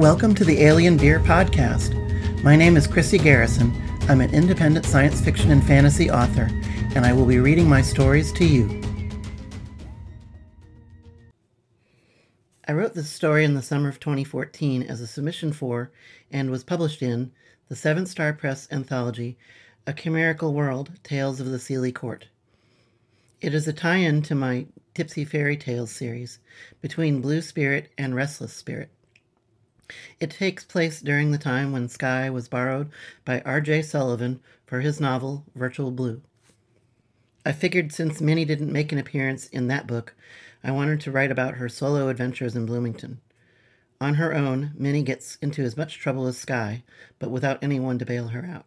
Welcome to the Alien Beer Podcast. My name is Chrissy Garrison. I'm an independent science fiction and fantasy author, and I will be reading my stories to you. I wrote this story in the summer of 2014 as a submission for, and was published in, the Seventh Star Press anthology, A Chimerical World Tales of the Seelie Court. It is a tie in to my Tipsy Fairy Tales series between Blue Spirit and Restless Spirit. It takes place during the time when Sky was borrowed by R.J. Sullivan for his novel Virtual Blue. I figured since Minnie didn't make an appearance in that book, I wanted to write about her solo adventures in Bloomington. On her own, Minnie gets into as much trouble as Sky, but without anyone to bail her out.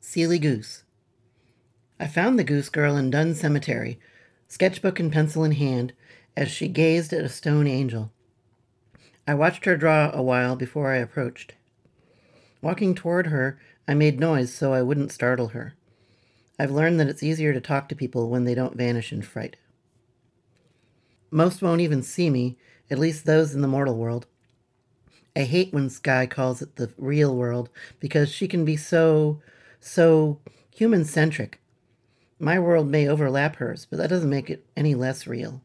Seelie Goose. I found the goose girl in Dunn Cemetery, sketchbook and pencil in hand, as she gazed at a stone angel. I watched her draw a while before I approached. Walking toward her, I made noise so I wouldn't startle her. I've learned that it's easier to talk to people when they don't vanish in fright. Most won't even see me, at least those in the mortal world. I hate when Sky calls it the real world because she can be so, so human centric. My world may overlap hers, but that doesn't make it any less real.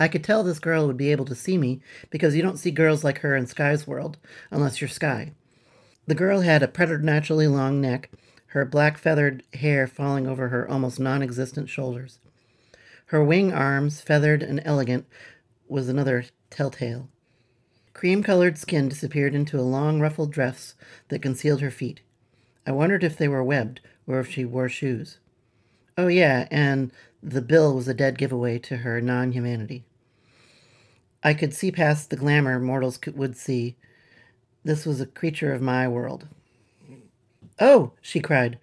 I could tell this girl would be able to see me because you don't see girls like her in Sky's world unless you're Sky. The girl had a preternaturally long neck, her black feathered hair falling over her almost non existent shoulders. Her wing arms, feathered and elegant, was another telltale. Cream colored skin disappeared into a long ruffled dress that concealed her feet. I wondered if they were webbed or if she wore shoes. Oh, yeah, and the bill was a dead giveaway to her non humanity. I could see past the glamour mortals could, would see. This was a creature of my world. Oh, she cried.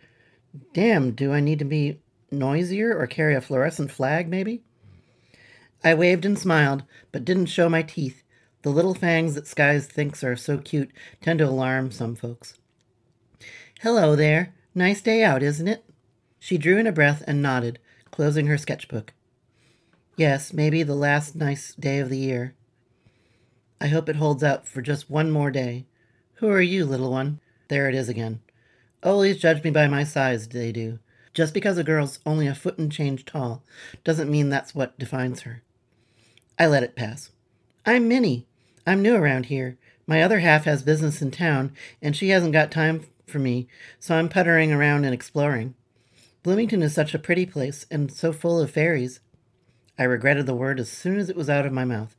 Damn, do I need to be noisier or carry a fluorescent flag, maybe? I waved and smiled, but didn't show my teeth. The little fangs that Skies thinks are so cute tend to alarm some folks. Hello there. Nice day out, isn't it? She drew in a breath and nodded, closing her sketchbook. Yes, maybe the last nice day of the year. I hope it holds out for just one more day. Who are you, little one? There it is again. Always judge me by my size, they do. Just because a girl's only a foot and change tall doesn't mean that's what defines her. I let it pass. I'm Minnie. I'm new around here. My other half has business in town, and she hasn't got time for me, so I'm puttering around and exploring. Bloomington is such a pretty place and so full of fairies. I regretted the word as soon as it was out of my mouth.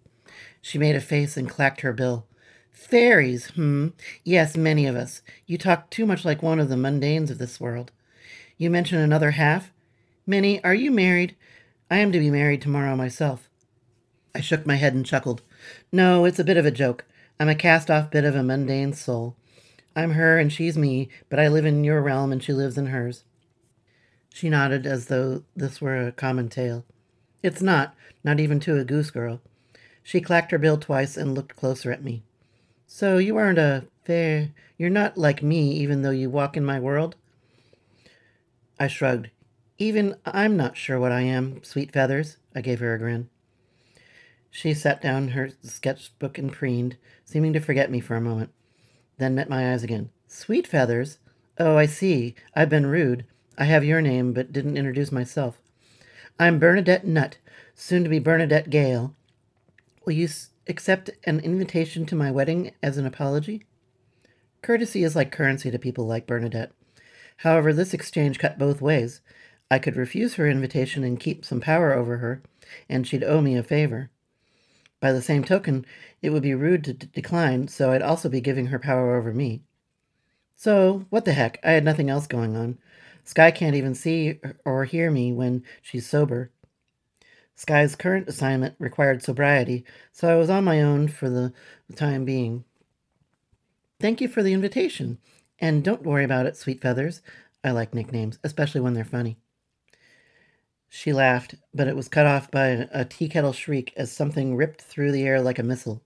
She made a face and clacked her bill. Fairies, hmm. Yes, many of us. You talk too much like one of the mundanes of this world. You mention another half? Minnie, are you married? I am to be married tomorrow myself. I shook my head and chuckled. No, it's a bit of a joke. I'm a cast off bit of a mundane soul. I'm her and she's me, but I live in your realm and she lives in hers. She nodded as though this were a common tale. It's not, not even to a goose girl. She clacked her bill twice and looked closer at me. So you aren't a fair. You're not like me, even though you walk in my world? I shrugged. Even I'm not sure what I am, sweet feathers. I gave her a grin. She set down her sketchbook and preened, seeming to forget me for a moment, then met my eyes again. Sweet feathers? Oh, I see. I've been rude. I have your name, but didn't introduce myself. I'm Bernadette Nutt, soon to be Bernadette Gale. Will you accept an invitation to my wedding as an apology? Courtesy is like currency to people like Bernadette. However, this exchange cut both ways. I could refuse her invitation and keep some power over her, and she'd owe me a favor. By the same token, it would be rude to d- decline, so I'd also be giving her power over me. So, what the heck? I had nothing else going on. Sky can't even see or hear me when she's sober. Sky's current assignment required sobriety, so I was on my own for the, time being. Thank you for the invitation, and don't worry about it, Sweet Feathers. I like nicknames, especially when they're funny. She laughed, but it was cut off by a tea kettle shriek as something ripped through the air like a missile.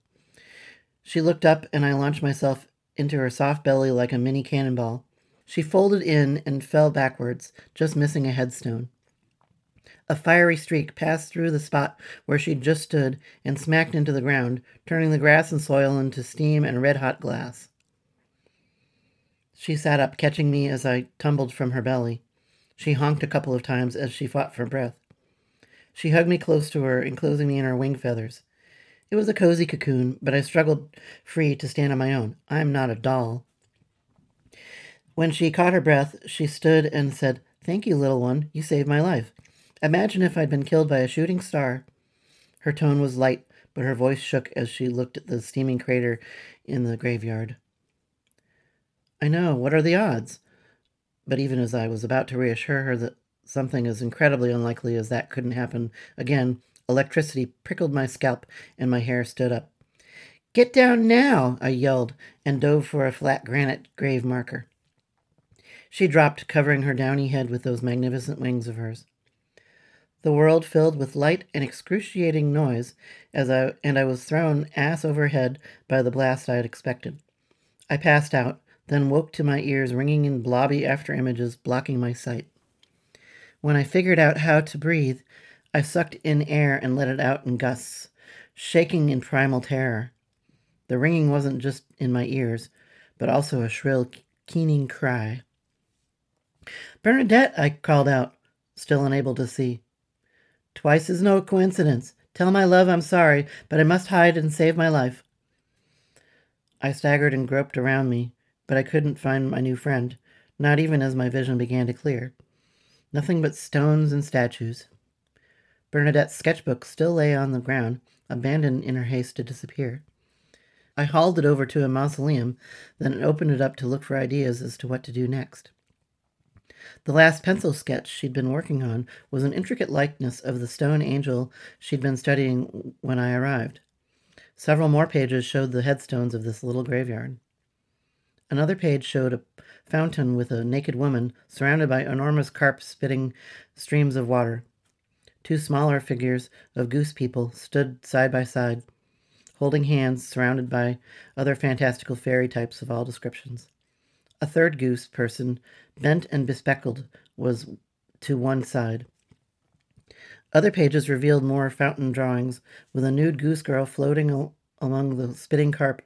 She looked up, and I launched myself into her soft belly like a mini cannonball. She folded in and fell backwards, just missing a headstone. A fiery streak passed through the spot where she'd just stood and smacked into the ground, turning the grass and soil into steam and red hot glass. She sat up, catching me as I tumbled from her belly. She honked a couple of times as she fought for breath. She hugged me close to her, enclosing me in her wing feathers. It was a cozy cocoon, but I struggled free to stand on my own. I am not a doll. When she caught her breath, she stood and said, Thank you, little one. You saved my life. Imagine if I'd been killed by a shooting star. Her tone was light, but her voice shook as she looked at the steaming crater in the graveyard. I know. What are the odds? But even as I was about to reassure her that something as incredibly unlikely as that couldn't happen again, electricity prickled my scalp and my hair stood up. Get down now, I yelled and dove for a flat granite grave marker. She dropped, covering her downy head with those magnificent wings of hers. The world filled with light and excruciating noise as I and I was thrown ass over head by the blast I had expected. I passed out, then woke to my ears ringing in blobby after images blocking my sight. When I figured out how to breathe, I sucked in air and let it out in gusts, shaking in primal terror. The ringing wasn't just in my ears, but also a shrill, keening cry. Bernadette, I called out, still unable to see. Twice is no coincidence. Tell my love I'm sorry, but I must hide and save my life. I staggered and groped around me, but I couldn't find my new friend, not even as my vision began to clear. Nothing but stones and statues. Bernadette's sketchbook still lay on the ground, abandoned in her haste to disappear. I hauled it over to a mausoleum, then opened it up to look for ideas as to what to do next. The last pencil sketch she'd been working on was an intricate likeness of the stone angel she'd been studying when I arrived. Several more pages showed the headstones of this little graveyard. Another page showed a fountain with a naked woman surrounded by enormous carp spitting streams of water. Two smaller figures of goose people stood side by side, holding hands, surrounded by other fantastical fairy types of all descriptions. A third goose person, bent and bespectacled, was to one side. Other pages revealed more fountain drawings, with a nude goose girl floating al- among the spitting carp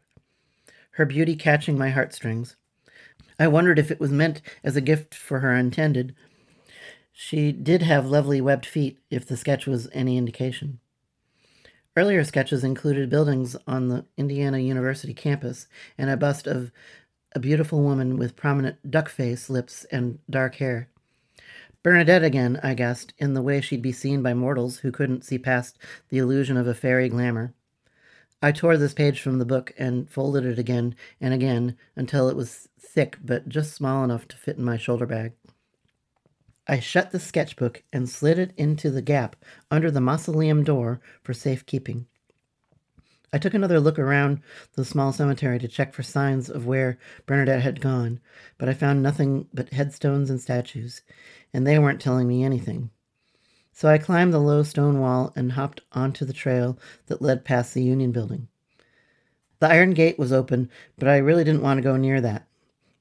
her beauty catching my heartstrings. I wondered if it was meant as a gift for her intended. She did have lovely webbed feet, if the sketch was any indication. Earlier sketches included buildings on the Indiana University campus and a bust of a beautiful woman with prominent duck face, lips, and dark hair. Bernadette again, I guessed, in the way she'd be seen by mortals who couldn't see past the illusion of a fairy glamour. I tore this page from the book and folded it again and again until it was thick but just small enough to fit in my shoulder bag. I shut the sketchbook and slid it into the gap under the mausoleum door for safekeeping. I took another look around the small cemetery to check for signs of where Bernadette had gone, but I found nothing but headstones and statues, and they weren't telling me anything. So I climbed the low stone wall and hopped onto the trail that led past the Union building. The iron gate was open, but I really didn't want to go near that.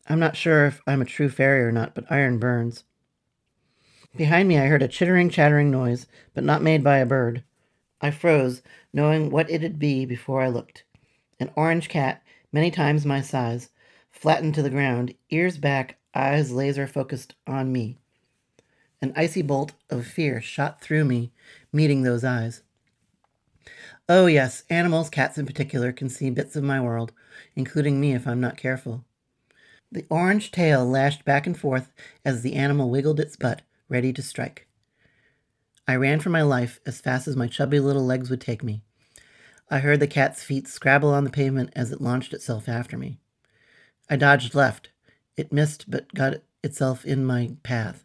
I'm not sure if I'm a true fairy or not, but iron burns. Behind me, I heard a chittering, chattering noise, but not made by a bird. I froze, knowing what it'd be before I looked. An orange cat, many times my size, flattened to the ground, ears back, eyes laser focused on me. An icy bolt of fear shot through me, meeting those eyes. Oh, yes, animals, cats in particular, can see bits of my world, including me if I'm not careful. The orange tail lashed back and forth as the animal wiggled its butt, ready to strike. I ran for my life as fast as my chubby little legs would take me. I heard the cat's feet scrabble on the pavement as it launched itself after me. I dodged left. It missed, but got itself in my path.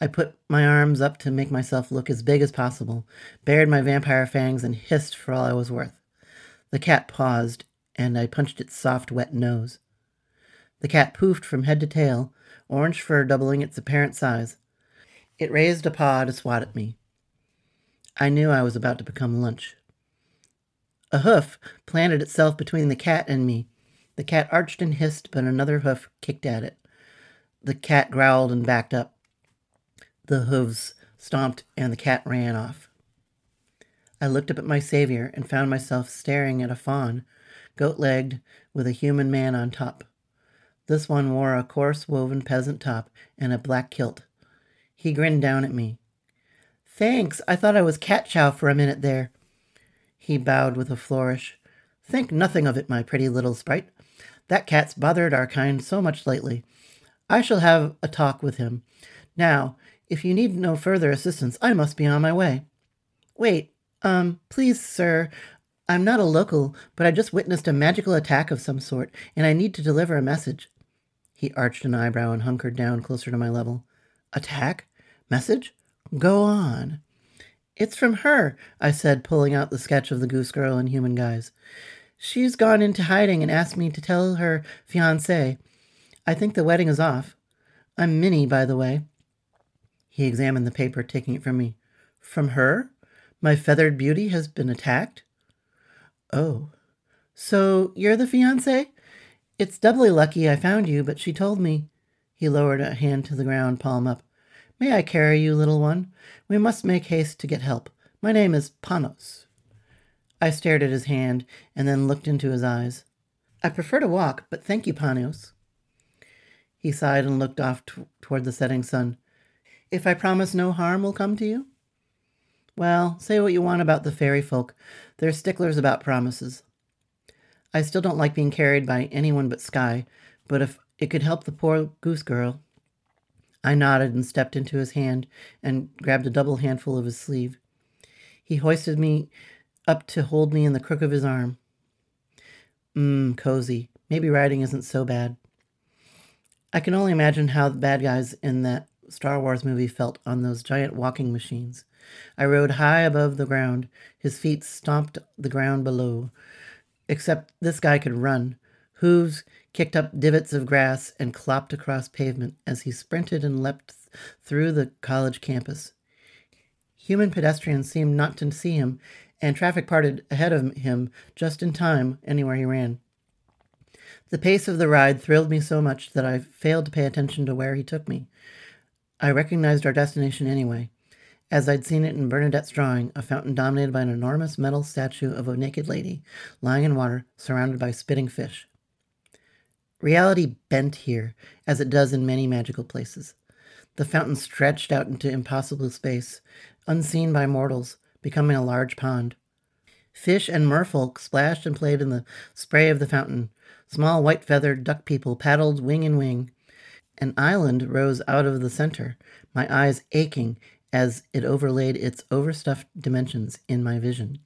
I put my arms up to make myself look as big as possible, bared my vampire fangs, and hissed for all I was worth. The cat paused, and I punched its soft, wet nose. The cat poofed from head to tail, orange fur doubling its apparent size. It raised a paw to swat at me. I knew I was about to become lunch. A hoof planted itself between the cat and me. The cat arched and hissed, but another hoof kicked at it. The cat growled and backed up. The hooves stomped, and the cat ran off. I looked up at my savior and found myself staring at a faun, goat legged, with a human man on top. This one wore a coarse woven peasant top and a black kilt. He grinned down at me. Thanks, I thought I was cat chow for a minute there. He bowed with a flourish. Think nothing of it, my pretty little sprite. That cat's bothered our kind so much lately. I shall have a talk with him. Now, if you need no further assistance, I must be on my way. Wait, um, please, sir, I'm not a local, but I just witnessed a magical attack of some sort, and I need to deliver a message. He arched an eyebrow and hunkered down closer to my level. Attack? Message? Go on. It's from her, I said, pulling out the sketch of the goose girl in human guise. She's gone into hiding and asked me to tell her fiancé. I think the wedding is off. I'm Minnie, by the way. He examined the paper, taking it from me. From her? My feathered beauty has been attacked? Oh. So you're the fiancé? It's doubly lucky I found you, but she told me. He lowered a hand to the ground, palm up. May I carry you, little one? We must make haste to get help. My name is Panos. I stared at his hand and then looked into his eyes. I prefer to walk, but thank you, Panos. He sighed and looked off t- toward the setting sun. If I promise no harm will come to you? Well, say what you want about the fairy folk. They're sticklers about promises. I still don't like being carried by anyone but Sky, but if it could help the poor goose girl. I nodded and stepped into his hand and grabbed a double handful of his sleeve. He hoisted me up to hold me in the crook of his arm. Mmm, cozy. Maybe riding isn't so bad. I can only imagine how the bad guys in that Star Wars movie felt on those giant walking machines. I rode high above the ground. His feet stomped the ground below. Except this guy could run. Hooves kicked up divots of grass and clopped across pavement as he sprinted and leapt through the college campus. Human pedestrians seemed not to see him, and traffic parted ahead of him just in time anywhere he ran. The pace of the ride thrilled me so much that I failed to pay attention to where he took me. I recognized our destination anyway, as I'd seen it in Bernadette's drawing, a fountain dominated by an enormous metal statue of a naked lady lying in water surrounded by spitting fish. Reality bent here, as it does in many magical places. The fountain stretched out into impossible space, unseen by mortals, becoming a large pond. Fish and merfolk splashed and played in the spray of the fountain. Small white feathered duck people paddled wing in wing, an island rose out of the center, my eyes aching as it overlaid its overstuffed dimensions in my vision.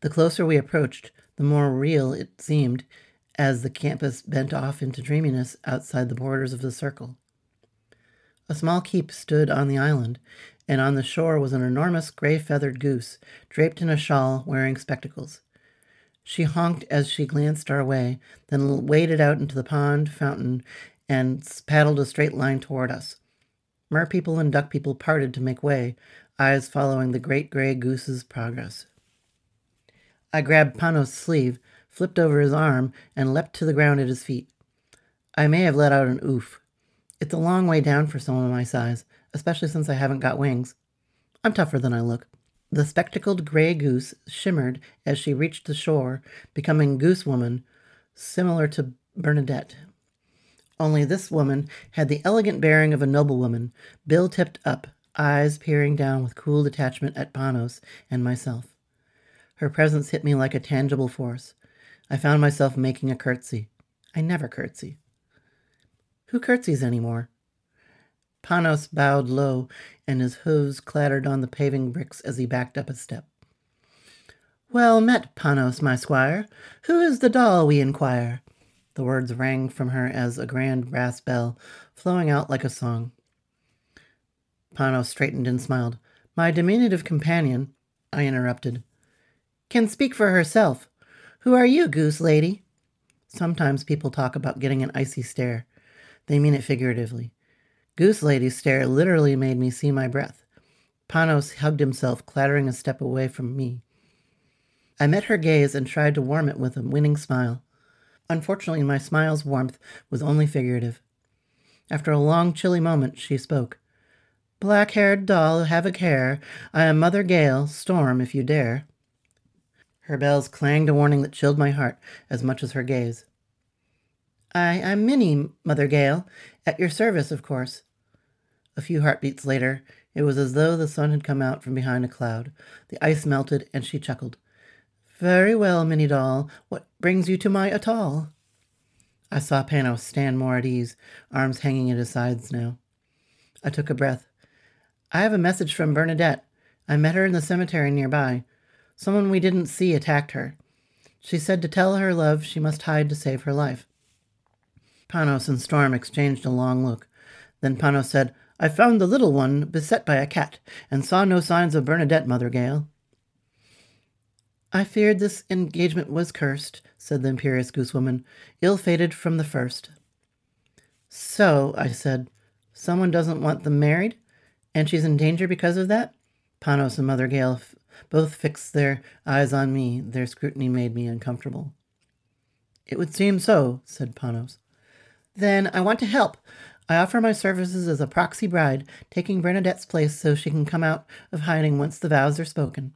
The closer we approached, the more real it seemed as the campus bent off into dreaminess outside the borders of the circle. A small keep stood on the island, and on the shore was an enormous gray feathered goose, draped in a shawl, wearing spectacles. She honked as she glanced our way, then waded out into the pond fountain and paddled a straight line toward us. Mer people and duck people parted to make way, eyes following the great gray goose's progress. I grabbed Panos' sleeve, flipped over his arm, and leapt to the ground at his feet. I may have let out an oof. It's a long way down for someone my size, especially since I haven't got wings. I'm tougher than I look. The spectacled gray goose shimmered as she reached the shore, becoming Goose Woman, similar to Bernadette. Only this woman had the elegant bearing of a noblewoman, bill tipped up, eyes peering down with cool detachment at Panos and myself. Her presence hit me like a tangible force. I found myself making a curtsy. I never curtsy. Who curtsies any more? Panos bowed low, and his hooves clattered on the paving bricks as he backed up a step. Well met, Panos, my squire. Who is the doll, we inquire? The words rang from her as a grand brass bell, flowing out like a song. Panos straightened and smiled. My diminutive companion, I interrupted, can speak for herself. Who are you, goose lady? Sometimes people talk about getting an icy stare. They mean it figuratively. Goose lady's stare literally made me see my breath. Panos hugged himself, clattering a step away from me. I met her gaze and tried to warm it with a winning smile. Unfortunately, my smile's warmth was only figurative. After a long, chilly moment, she spoke. Black haired doll, have a care. I am Mother Gale, storm if you dare. Her bells clanged a warning that chilled my heart as much as her gaze. I am Minnie, Mother Gale, at your service, of course. A few heartbeats later, it was as though the sun had come out from behind a cloud. The ice melted, and she chuckled. Very well, Minnie doll. What brings you to my atoll? I saw Panos stand more at ease, arms hanging at his sides now. I took a breath. I have a message from Bernadette. I met her in the cemetery nearby. Someone we didn't see attacked her. She said to tell her love she must hide to save her life. Panos and Storm exchanged a long look. Then Panos said, I found the little one beset by a cat, and saw no signs of Bernadette, Mother Gale. I feared this engagement was cursed, said the imperious goosewoman, ill fated from the first. So, I said, someone doesn't want them married, and she's in danger because of that? Panos and Mother Gale both fixed their eyes on me. Their scrutiny made me uncomfortable. It would seem so, said Panos. Then I want to help. I offer my services as a proxy bride, taking Bernadette's place so she can come out of hiding once the vows are spoken.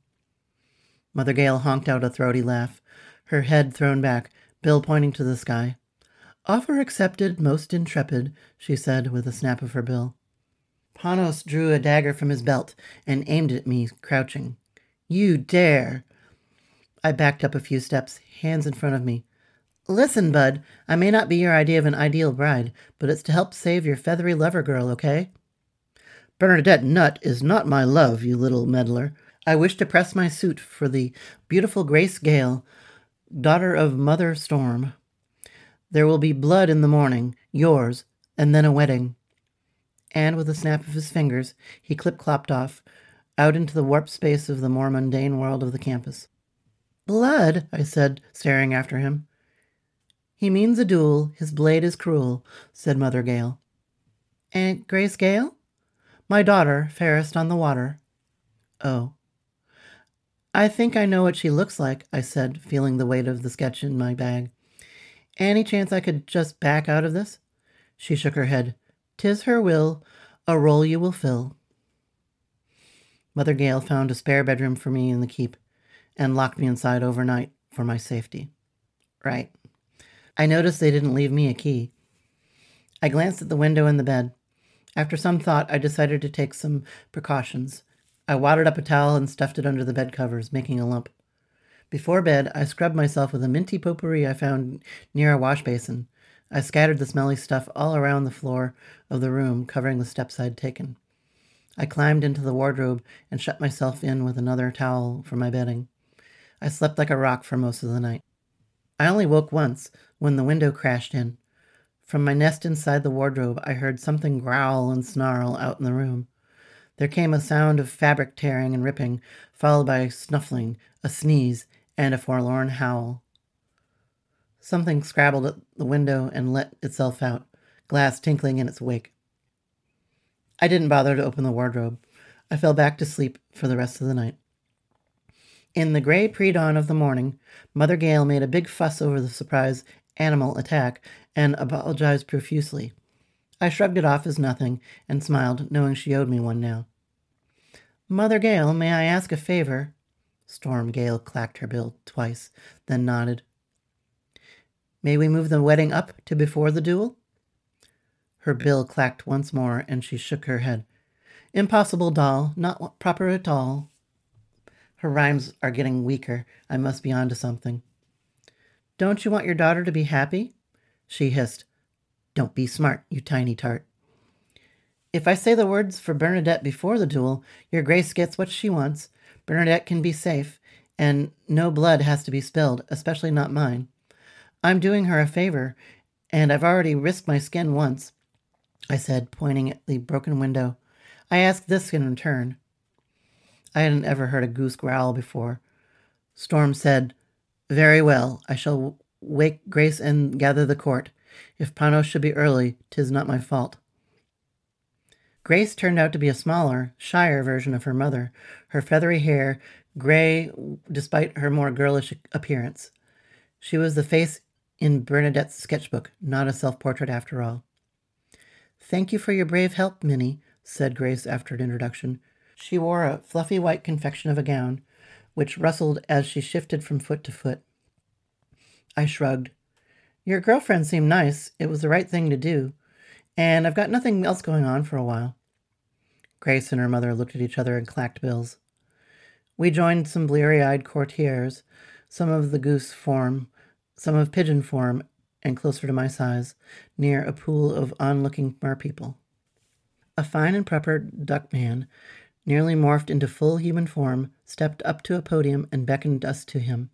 Mother Gale honked out a throaty laugh, her head thrown back, bill pointing to the sky. Offer accepted, most intrepid, she said with a snap of her bill. Panos drew a dagger from his belt and aimed it at me, crouching. You dare! I backed up a few steps, hands in front of me. Listen, Bud, I may not be your idea of an ideal bride, but it's to help save your feathery lover girl, okay? Bernadette Nutt is not my love, you little meddler. I wish to press my suit for the beautiful Grace Gale, daughter of Mother Storm. There will be blood in the morning, yours, and then a wedding. And with a snap of his fingers, he clip clopped off, out into the warped space of the more mundane world of the campus. Blood, I said, staring after him. He means a duel. His blade is cruel, said Mother Gale. Aunt Grace Gale? My daughter, fairest on the water. Oh. I think I know what she looks like, I said, feeling the weight of the sketch in my bag. Any chance I could just back out of this? She shook her head. Tis her will, a role you will fill. Mother Gale found a spare bedroom for me in the keep and locked me inside overnight for my safety. Right. I noticed they didn't leave me a key. I glanced at the window and the bed. After some thought, I decided to take some precautions. I wadded up a towel and stuffed it under the bed covers, making a lump. Before bed, I scrubbed myself with a minty potpourri I found near a wash basin. I scattered the smelly stuff all around the floor of the room, covering the steps I'd taken. I climbed into the wardrobe and shut myself in with another towel for my bedding. I slept like a rock for most of the night. I only woke once, when the window crashed in. From my nest inside the wardrobe, I heard something growl and snarl out in the room. There came a sound of fabric tearing and ripping, followed by a snuffling, a sneeze, and a forlorn howl. Something scrabbled at the window and let itself out, glass tinkling in its wake. I didn't bother to open the wardrobe. I fell back to sleep for the rest of the night. In the gray pre dawn of the morning, Mother Gale made a big fuss over the surprise animal attack and apologized profusely. I shrugged it off as nothing and smiled, knowing she owed me one now. Mother Gale, may I ask a favor? Storm Gale clacked her bill twice, then nodded. May we move the wedding up to before the duel? Her bill clacked once more, and she shook her head. Impossible, doll. Not proper at all. Her rhymes are getting weaker. I must be on to something. Don't you want your daughter to be happy? She hissed. Don't be smart, you tiny tart. If I say the words for Bernadette before the duel, your grace gets what she wants. Bernadette can be safe, and no blood has to be spilled, especially not mine. I'm doing her a favor, and I've already risked my skin once, I said, pointing at the broken window. I ask this in return. I hadn't ever heard a goose growl before. Storm said, very well, I shall wake Grace and gather the court. If Panos should be early, tis not my fault. Grace turned out to be a smaller, shyer version of her mother, her feathery hair gray despite her more girlish appearance. She was the face in Bernadette's sketchbook, not a self portrait after all. Thank you for your brave help, Minnie, said Grace after an introduction. She wore a fluffy white confection of a gown, which rustled as she shifted from foot to foot. I shrugged. Your girlfriend seemed nice. It was the right thing to do. And I've got nothing else going on for a while. Grace and her mother looked at each other and clacked bills. We joined some bleary eyed courtiers, some of the goose form, some of pigeon form, and closer to my size, near a pool of onlooking merpeople. A fine and proper duck man, nearly morphed into full human form, stepped up to a podium and beckoned us to him.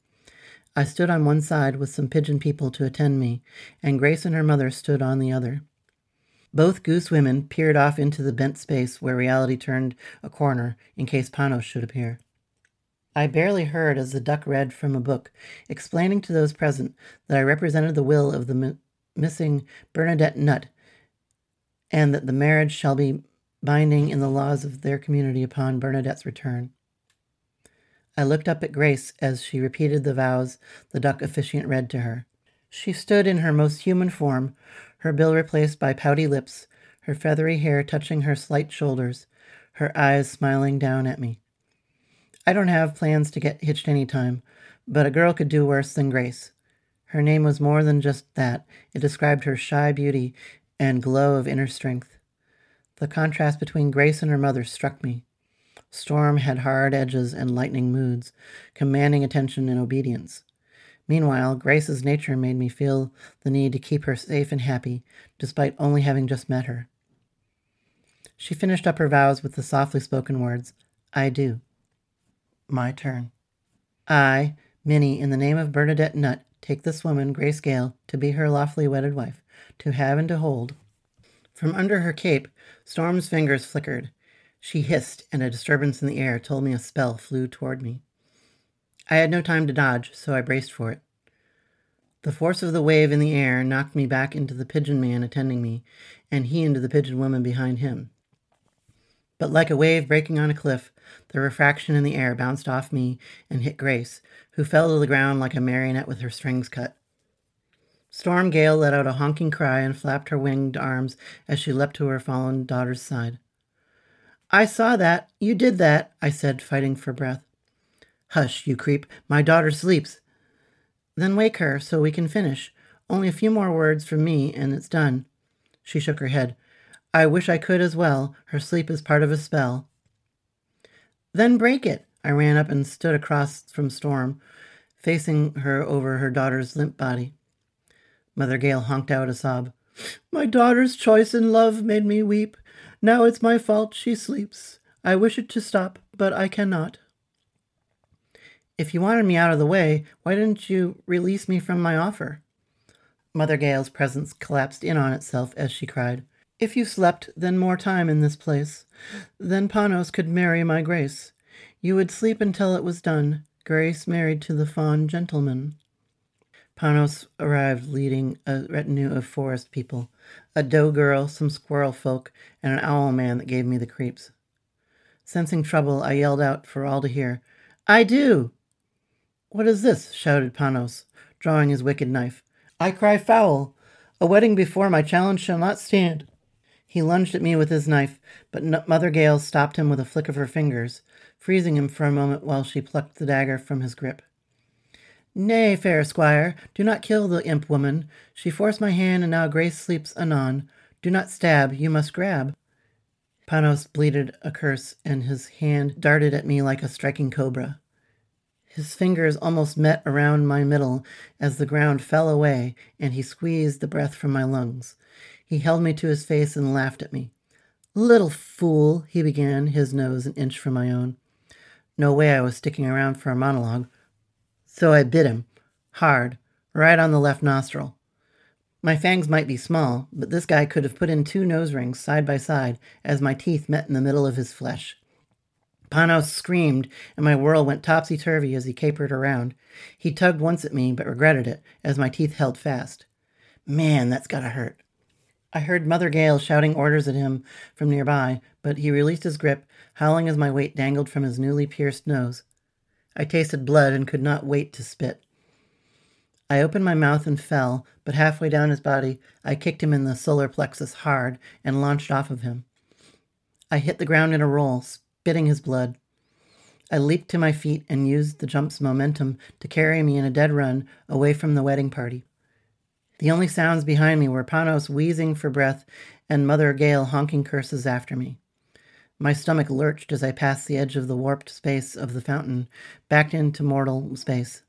I stood on one side with some pigeon people to attend me, and Grace and her mother stood on the other. Both goose women peered off into the bent space where reality turned a corner in case Panos should appear. I barely heard as the duck read from a book, explaining to those present that I represented the will of the mi- missing Bernadette Nutt, and that the marriage shall be binding in the laws of their community upon Bernadette's return. I looked up at Grace as she repeated the vows the duck officiant read to her. She stood in her most human form, her bill replaced by pouty lips, her feathery hair touching her slight shoulders, her eyes smiling down at me. I don't have plans to get hitched any time, but a girl could do worse than Grace. Her name was more than just that, it described her shy beauty and glow of inner strength. The contrast between Grace and her mother struck me. Storm had hard edges and lightning moods, commanding attention and obedience. Meanwhile, Grace's nature made me feel the need to keep her safe and happy, despite only having just met her. She finished up her vows with the softly spoken words, I do. My turn. I, Minnie, in the name of Bernadette Nutt, take this woman, Grace Gale, to be her lawfully wedded wife, to have and to hold. From under her cape, Storm's fingers flickered. She hissed, and a disturbance in the air told me a spell flew toward me. I had no time to dodge, so I braced for it. The force of the wave in the air knocked me back into the pigeon man attending me, and he into the pigeon woman behind him. But like a wave breaking on a cliff, the refraction in the air bounced off me and hit Grace, who fell to the ground like a marionette with her strings cut. Storm Gale let out a honking cry and flapped her winged arms as she leapt to her fallen daughter's side. I saw that. You did that, I said, fighting for breath. Hush, you creep. My daughter sleeps. Then wake her so we can finish. Only a few more words from me and it's done. She shook her head. I wish I could as well. Her sleep is part of a spell. Then break it. I ran up and stood across from Storm, facing her over her daughter's limp body. Mother Gale honked out a sob. My daughter's choice in love made me weep. Now it's my fault she sleeps. I wish it to stop, but I cannot. If you wanted me out of the way, why didn't you release me from my offer? Mother Gale's presence collapsed in on itself as she cried. If you slept, then more time in this place. Then Panos could marry my Grace. You would sleep until it was done, Grace married to the fond gentleman. Panos arrived leading a retinue of forest people, a doe girl, some squirrel folk, and an owl man that gave me the creeps. Sensing trouble, I yelled out for all to hear, I do! What is this? shouted Panos, drawing his wicked knife. I cry foul! A wedding before my challenge shall not stand. He lunged at me with his knife, but Mother Gale stopped him with a flick of her fingers, freezing him for a moment while she plucked the dagger from his grip. Nay, fair squire, do not kill the imp woman. She forced my hand, and now Grace sleeps anon. Do not stab, you must grab. Panos bleated a curse, and his hand darted at me like a striking cobra. His fingers almost met around my middle as the ground fell away, and he squeezed the breath from my lungs. He held me to his face and laughed at me. Little fool, he began, his nose an inch from my own. No way I was sticking around for a monologue. So I bit him, hard, right on the left nostril. My fangs might be small, but this guy could have put in two nose rings side by side as my teeth met in the middle of his flesh. Panos screamed, and my whirl went topsy turvy as he capered around. He tugged once at me, but regretted it, as my teeth held fast. Man, that's gotta hurt. I heard Mother Gale shouting orders at him from nearby, but he released his grip, howling as my weight dangled from his newly pierced nose. I tasted blood and could not wait to spit. I opened my mouth and fell, but halfway down his body, I kicked him in the solar plexus hard and launched off of him. I hit the ground in a roll, spitting his blood. I leaped to my feet and used the jump's momentum to carry me in a dead run away from the wedding party. The only sounds behind me were Panos wheezing for breath and Mother Gale honking curses after me. My stomach lurched as I passed the edge of the warped space of the fountain, back into mortal space.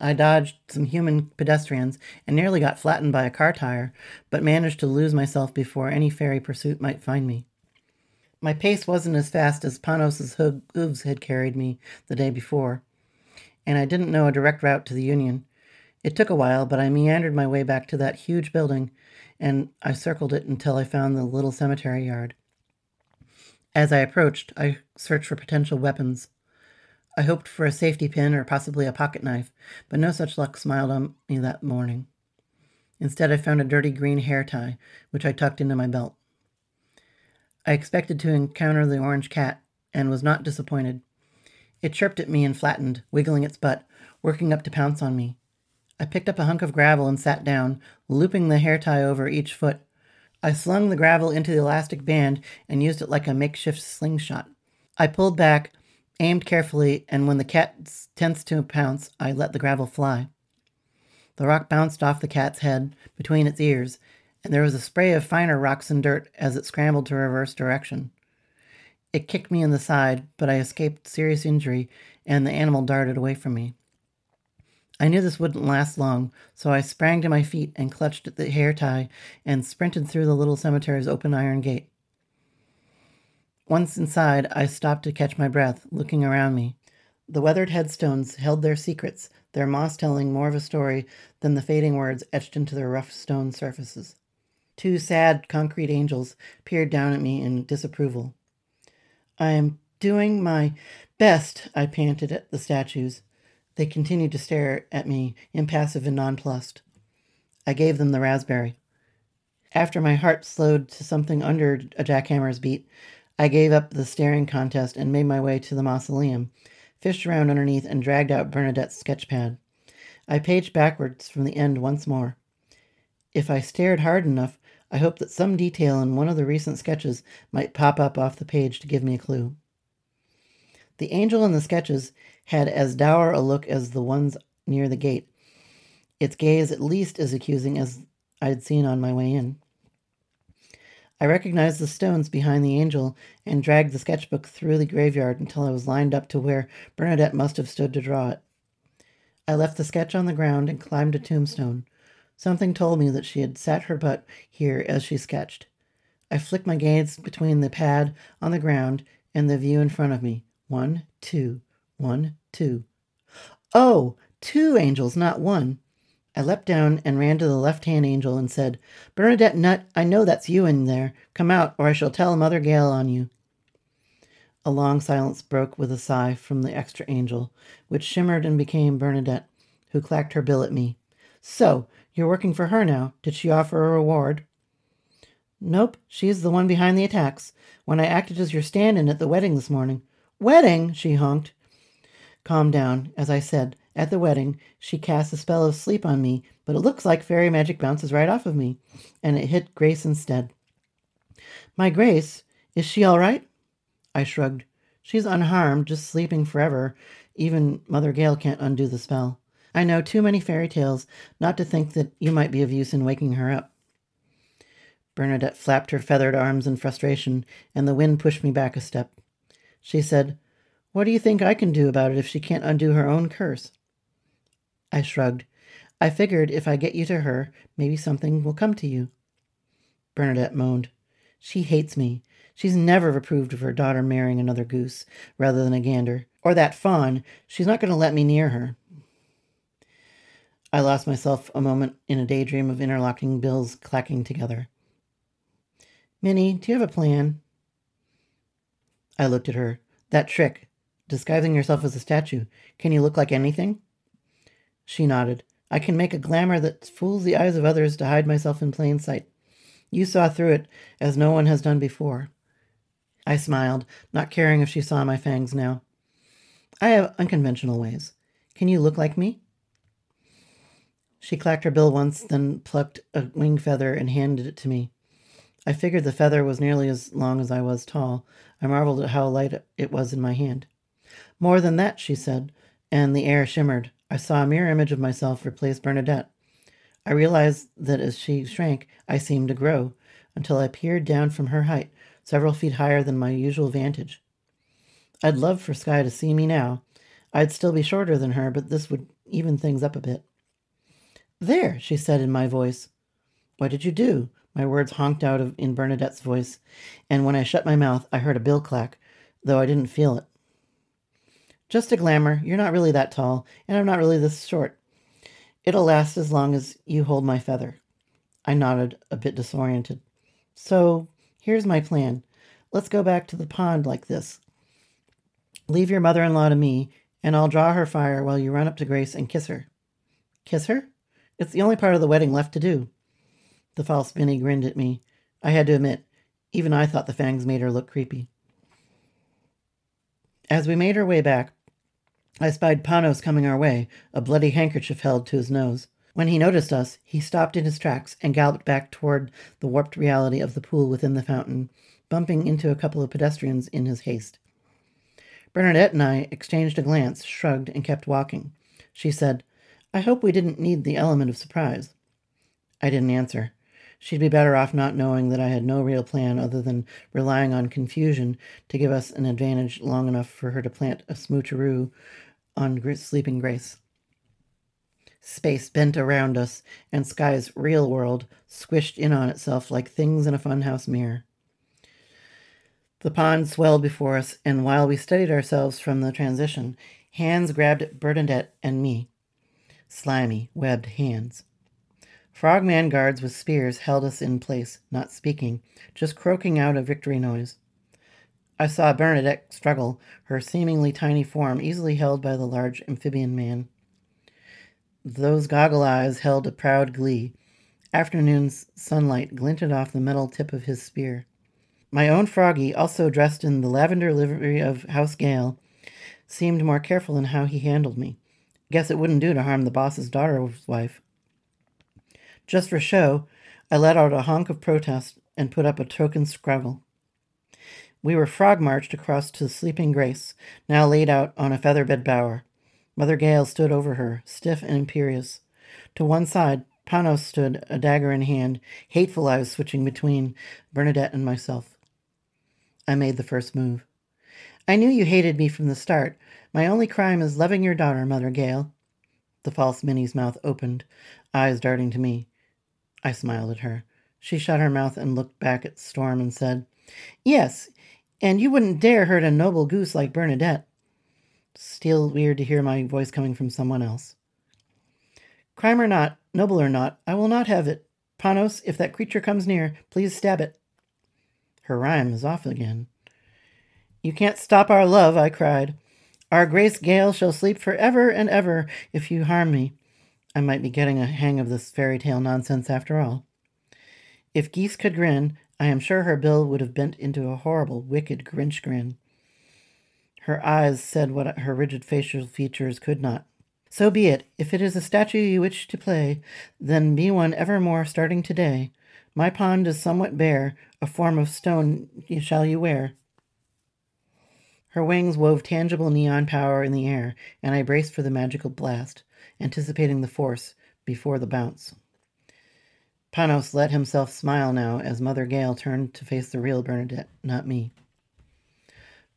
I dodged some human pedestrians and nearly got flattened by a car tire, but managed to lose myself before any fairy pursuit might find me. My pace wasn't as fast as Panos's hooves had carried me the day before, and I didn't know a direct route to the Union. It took a while, but I meandered my way back to that huge building, and I circled it until I found the little cemetery yard. As I approached, I searched for potential weapons. I hoped for a safety pin or possibly a pocket knife, but no such luck smiled on me that morning. Instead, I found a dirty green hair tie, which I tucked into my belt. I expected to encounter the orange cat, and was not disappointed. It chirped at me and flattened, wiggling its butt, working up to pounce on me. I picked up a hunk of gravel and sat down, looping the hair tie over each foot. I slung the gravel into the elastic band and used it like a makeshift slingshot. I pulled back, aimed carefully, and when the cat tensed to pounce, I let the gravel fly. The rock bounced off the cat's head between its ears, and there was a spray of finer rocks and dirt as it scrambled to reverse direction. It kicked me in the side, but I escaped serious injury, and the animal darted away from me. I knew this wouldn't last long, so I sprang to my feet and clutched at the hair tie and sprinted through the little cemetery's open iron gate. Once inside, I stopped to catch my breath, looking around me. The weathered headstones held their secrets, their moss telling more of a story than the fading words etched into their rough stone surfaces. Two sad concrete angels peered down at me in disapproval. I am doing my best, I panted at the statues. They continued to stare at me, impassive and nonplussed. I gave them the raspberry. After my heart slowed to something under a jackhammer's beat, I gave up the staring contest and made my way to the mausoleum, fished around underneath, and dragged out Bernadette's sketch pad. I paged backwards from the end once more. If I stared hard enough, I hoped that some detail in one of the recent sketches might pop up off the page to give me a clue. The angel in the sketches had as dour a look as the ones near the gate, its gaze at least as accusing as I'd seen on my way in. I recognized the stones behind the angel and dragged the sketchbook through the graveyard until I was lined up to where Bernadette must have stood to draw it. I left the sketch on the ground and climbed a tombstone. Something told me that she had sat her butt here as she sketched. I flicked my gaze between the pad on the ground and the view in front of me. One, two, one, two. Oh, two angels, not one. I leapt down and ran to the left hand angel and said, Bernadette Nutt, I know that's you in there. Come out, or I shall tell Mother Gale on you. A long silence broke with a sigh from the extra angel, which shimmered and became Bernadette, who clacked her bill at me. So, you're working for her now. Did she offer a reward? Nope, she's the one behind the attacks. When I acted as your stand in at the wedding this morning. Wedding, she honked. Calm down. As I said, at the wedding, she cast a spell of sleep on me, but it looks like fairy magic bounces right off of me, and it hit Grace instead. My Grace, is she all right? I shrugged. She's unharmed, just sleeping forever. Even Mother Gale can't undo the spell. I know too many fairy tales not to think that you might be of use in waking her up. Bernadette flapped her feathered arms in frustration, and the wind pushed me back a step. She said, What do you think I can do about it if she can't undo her own curse? I shrugged. I figured if I get you to her, maybe something will come to you. Bernadette moaned. She hates me. She's never approved of her daughter marrying another goose rather than a gander. Or that faun. She's not going to let me near her. I lost myself a moment in a daydream of interlocking bills clacking together. Minnie, do you have a plan? I looked at her. That trick, disguising yourself as a statue, can you look like anything? She nodded. I can make a glamour that fools the eyes of others to hide myself in plain sight. You saw through it, as no one has done before. I smiled, not caring if she saw my fangs now. I have unconventional ways. Can you look like me? She clacked her bill once, then plucked a wing feather and handed it to me. I figured the feather was nearly as long as I was tall. I marveled at how light it was in my hand. More than that, she said, and the air shimmered. I saw a mirror image of myself replace Bernadette. I realized that as she shrank, I seemed to grow, until I peered down from her height, several feet higher than my usual vantage. I'd love for Sky to see me now. I'd still be shorter than her, but this would even things up a bit. There, she said in my voice. What did you do? My words honked out of, in Bernadette's voice, and when I shut my mouth, I heard a bill clack, though I didn't feel it. Just a glamour. You're not really that tall, and I'm not really this short. It'll last as long as you hold my feather. I nodded, a bit disoriented. So, here's my plan. Let's go back to the pond like this. Leave your mother in law to me, and I'll draw her fire while you run up to Grace and kiss her. Kiss her? It's the only part of the wedding left to do. The false Minnie grinned at me. I had to admit, even I thought the fangs made her look creepy. As we made our way back, I spied Panos coming our way, a bloody handkerchief held to his nose. When he noticed us, he stopped in his tracks and galloped back toward the warped reality of the pool within the fountain, bumping into a couple of pedestrians in his haste. Bernadette and I exchanged a glance, shrugged, and kept walking. She said, I hope we didn't need the element of surprise. I didn't answer. She'd be better off not knowing that I had no real plan other than relying on confusion to give us an advantage long enough for her to plant a smoocheroo on sleeping Grace. Space bent around us, and Sky's real world squished in on itself like things in a funhouse mirror. The pond swelled before us, and while we steadied ourselves from the transition, hands grabbed Bernadette and me. Slimy, webbed hands. Frogman guards with spears held us in place, not speaking, just croaking out a victory noise. I saw Bernadette struggle, her seemingly tiny form easily held by the large amphibian man. Those goggle eyes held a proud glee. Afternoon's sunlight glinted off the metal tip of his spear. My own Froggy, also dressed in the lavender livery of House Gale, seemed more careful in how he handled me. Guess it wouldn't do to harm the boss's daughter's wife. Just for show, I let out a honk of protest and put up a token scrabble. We were frog marched across to the sleeping Grace, now laid out on a featherbed bower. Mother Gale stood over her, stiff and imperious. To one side, Panos stood, a dagger in hand, hateful eyes switching between Bernadette and myself. I made the first move. I knew you hated me from the start. My only crime is loving your daughter, Mother Gale. The false Minnie's mouth opened, eyes darting to me. I smiled at her. She shut her mouth and looked back at Storm and said, Yes, and you wouldn't dare hurt a noble goose like Bernadette. Still weird to hear my voice coming from someone else. Crime or not, noble or not, I will not have it. Panos, if that creature comes near, please stab it. Her rhyme is off again. You can't stop our love, I cried. Our Grace Gale shall sleep for ever and ever if you harm me. I might be getting a hang of this fairy tale nonsense after all. If geese could grin, I am sure her bill would have bent into a horrible, wicked Grinch grin. Her eyes said what her rigid facial features could not. So be it. If it is a statue you wish to play, then be one evermore starting today. My pond is somewhat bare, a form of stone shall you wear. Her wings wove tangible neon power in the air, and I braced for the magical blast, anticipating the force before the bounce. Panos let himself smile now as Mother Gale turned to face the real Bernadette, not me.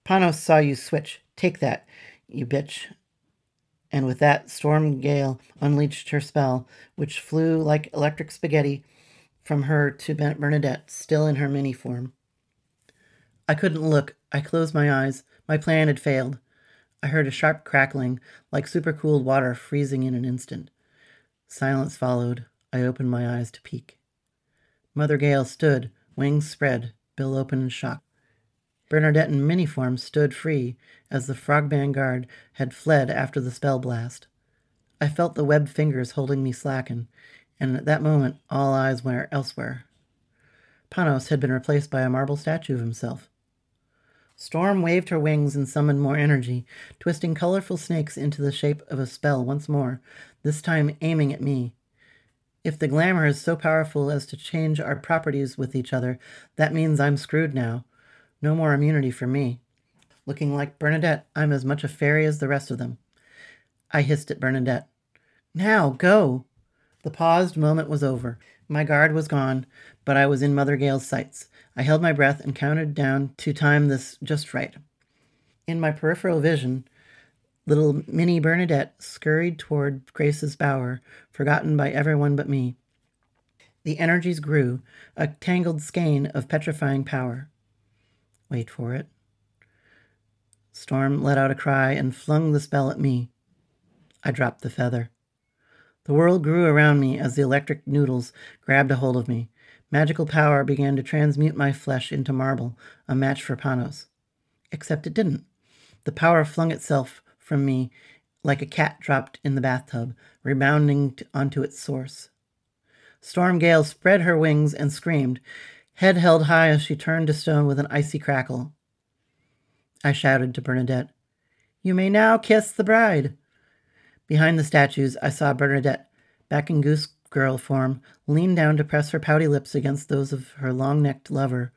Panos saw you switch. Take that, you bitch. And with that, Storm Gale unleashed her spell, which flew like electric spaghetti from her to Bernadette, still in her mini form. I couldn't look. I closed my eyes. My plan had failed. I heard a sharp crackling, like supercooled water freezing in an instant. Silence followed. I opened my eyes to peek. Mother Gale stood, wings spread, bill open in shock. Bernadette in mini form stood free as the Frogman guard had fled after the spell blast. I felt the webbed fingers holding me slacken, and at that moment all eyes were elsewhere. Panos had been replaced by a marble statue of himself. Storm waved her wings and summoned more energy, twisting colorful snakes into the shape of a spell once more, this time aiming at me. If the glamour is so powerful as to change our properties with each other, that means I'm screwed now. No more immunity for me. Looking like Bernadette, I'm as much a fairy as the rest of them. I hissed at Bernadette. Now, go! The paused moment was over. My guard was gone, but I was in Mother Gale's sights. I held my breath and counted down to time this just right. In my peripheral vision, little Minnie Bernadette scurried toward Grace's bower, forgotten by everyone but me. The energies grew, a tangled skein of petrifying power. Wait for it. Storm let out a cry and flung the spell at me. I dropped the feather. The world grew around me as the electric noodles grabbed a hold of me. Magical power began to transmute my flesh into marble, a match for Panos. Except it didn't. The power flung itself from me like a cat dropped in the bathtub, rebounding onto its source. Storm Gale spread her wings and screamed, head held high as she turned to stone with an icy crackle. I shouted to Bernadette, You may now kiss the bride. Behind the statues, I saw Bernadette, back in goose girl form, leaned down to press her pouty lips against those of her long necked lover,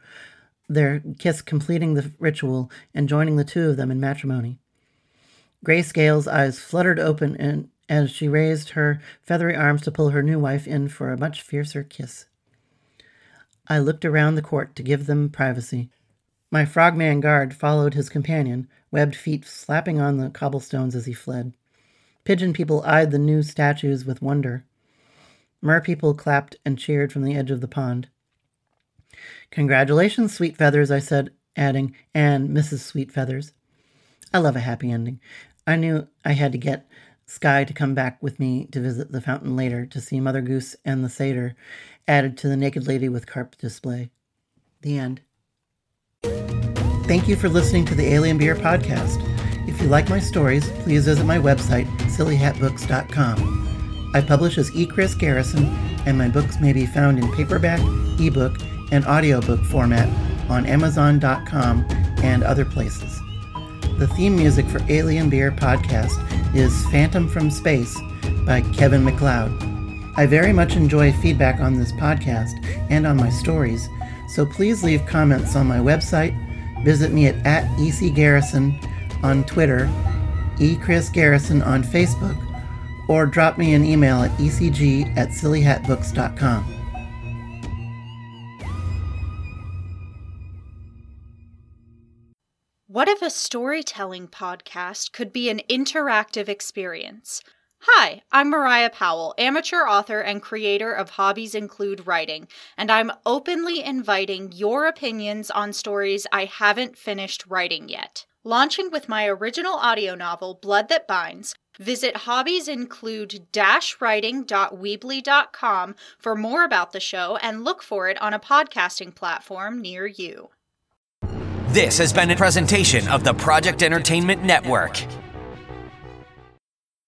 their kiss completing the ritual and joining the two of them in matrimony. Grace Gale's eyes fluttered open and as she raised her feathery arms to pull her new wife in for a much fiercer kiss. I looked around the court to give them privacy. My frogman guard followed his companion, webbed feet slapping on the cobblestones as he fled. Pigeon people eyed the new statues with wonder. Mer people clapped and cheered from the edge of the pond. Congratulations, Sweet Feathers, I said, adding, and Mrs. Sweet Feathers. I love a happy ending. I knew I had to get Sky to come back with me to visit the fountain later to see Mother Goose and the satyr added to the naked lady with carp display. The end. Thank you for listening to the Alien Beer podcast. If you like my stories, please visit my website, sillyhatbooks.com. I publish as E. Chris Garrison, and my books may be found in paperback, ebook, and audiobook format on Amazon.com and other places. The theme music for Alien Beer podcast is Phantom from Space by Kevin MacLeod. I very much enjoy feedback on this podcast and on my stories, so please leave comments on my website, visit me at, at ecgarrison on Twitter, E. Chris Garrison on Facebook, or drop me an email at ecg at sillyhatbooks.com. What if a storytelling podcast could be an interactive experience? Hi, I'm Mariah Powell, amateur author and creator of Hobbies Include Writing, and I'm openly inviting your opinions on stories I haven't finished writing yet. Launching with my original audio novel, Blood That Binds, visit hobbiesinclude-writing.weebly.com for more about the show and look for it on a podcasting platform near you. This has been a presentation of the Project Entertainment Network.